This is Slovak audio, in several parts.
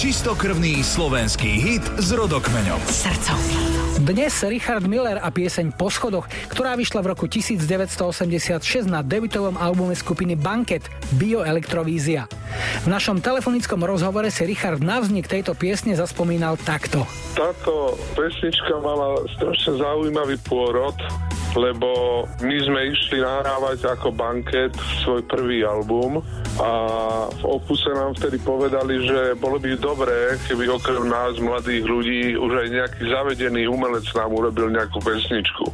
Čistokrvný slovenský hit s rodokmeňom. Srdcom. Dnes Richard Miller a pieseň Po schodoch, ktorá vyšla v roku 1986 na debutovom albume skupiny Banket Bioelektrovízia. V našom telefonickom rozhovore si Richard na vznik tejto piesne zaspomínal takto. Táto pesnička mala strašne zaujímavý pôrod, lebo my sme išli nahrávať ako banket svoj prvý album a v opuse nám vtedy povedali, že bolo by dobré, keby okrem nás, mladých ľudí, už aj nejaký zavedený umelec nám urobil nejakú pesničku.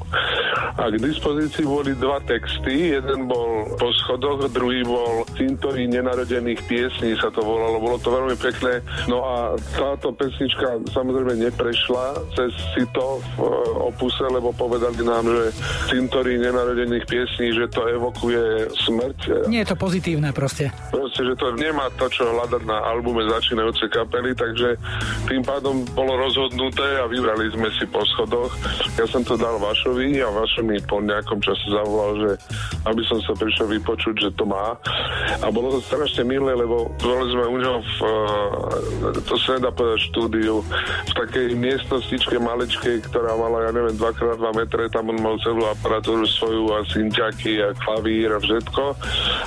A k dispozícii boli dva texty, jeden bol po schodoch, druhý bol Cintorí nenarodených piesní sa to volalo, bolo to veľmi pekné. No a táto pesnička samozrejme neprešla cez sito v e, opuse, lebo povedali nám, že Cintorí nenarodených piesní, že to evokuje smrť. Nie je to pozitívne proste. Proste, že to nemá to, čo hľadať na albume začínajúcej kapely, takže tým pádom bolo rozhodnuté a vybrali sme si po schodoch. Ja som to dal Vašovi a Vašo mi po nejakom čase zavolal, že aby som sa prišiel vypočuť, že to má. A bolo to strašne milé, lebo boli sme u neho v, eh, to sa nedá povedať štúdiu, v takej miestnostičke maličkej, ktorá mala, ja neviem, 2x2 metre, tam on mal celú aparatúru svoju a synťaky a klavír a všetko.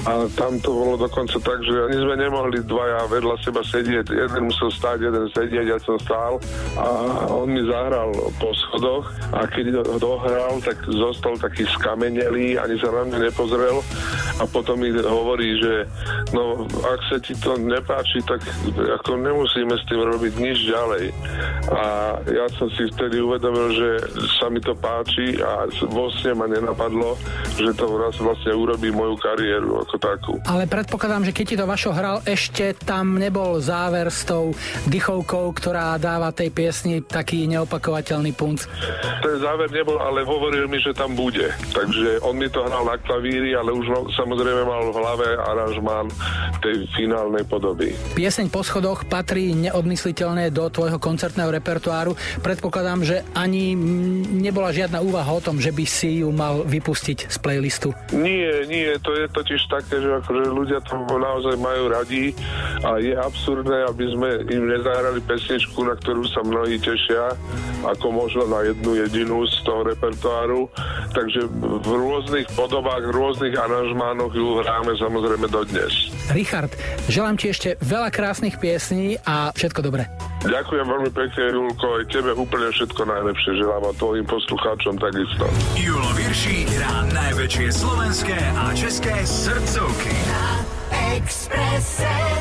A tam to bolo dokonca tak, že ani sme nemohli dvaja vedľa seba sedieť. Jeden musel stáť, jeden sedieť, ja som stál a on mi zahral po schodoch keď ho dohral, tak zostal taký skamenelý, ani sa na mňa nepozrel a potom mi hovorí, že no ak sa ti to nepáči, tak ako nemusíme s tým robiť nič ďalej. A ja som si vtedy uvedomil, že sa mi to páči a vo sne ma nenapadlo, že to raz vlastne urobí moju kariéru ako takú. Ale predpokladám, že keď ti to Vašo hral, ešte tam nebol záver s tou dychovkou, ktorá dáva tej piesni taký neopakovateľný punc. Ten záver nebol, ale hovoril mi, že tam bude. Takže on mi to hral na klavíri, ale už samozrejme mal v hlave aranžmán tej finálnej podoby. Pieseň po schodoch patrí neodmysliteľne do tvojho koncertného repertoáru. Predpokladám, že ani nebola žiadna úvaha o tom, že by si ju mal vypustiť z playlistu. Nie, nie, to je totiž také, že akože ľudia to naozaj majú radi a je absurdné, aby sme im nezahrali pesničku, na ktorú sa mnohí tešia, ako možno na jednu jedinú z toho repertoáru. Takže v rôznych podobách, rôznych aranžmánoch ju hráme samozrejme dodnes. Richard, želám ti ešte veľa krásnych piesní a všetko dobré. Ďakujem veľmi pekne, Julko, aj tebe úplne všetko najlepšie želám a tvojim poslucháčom takisto. Julo Virší hrá najväčšie slovenské a české srdcovky. Na Expresse.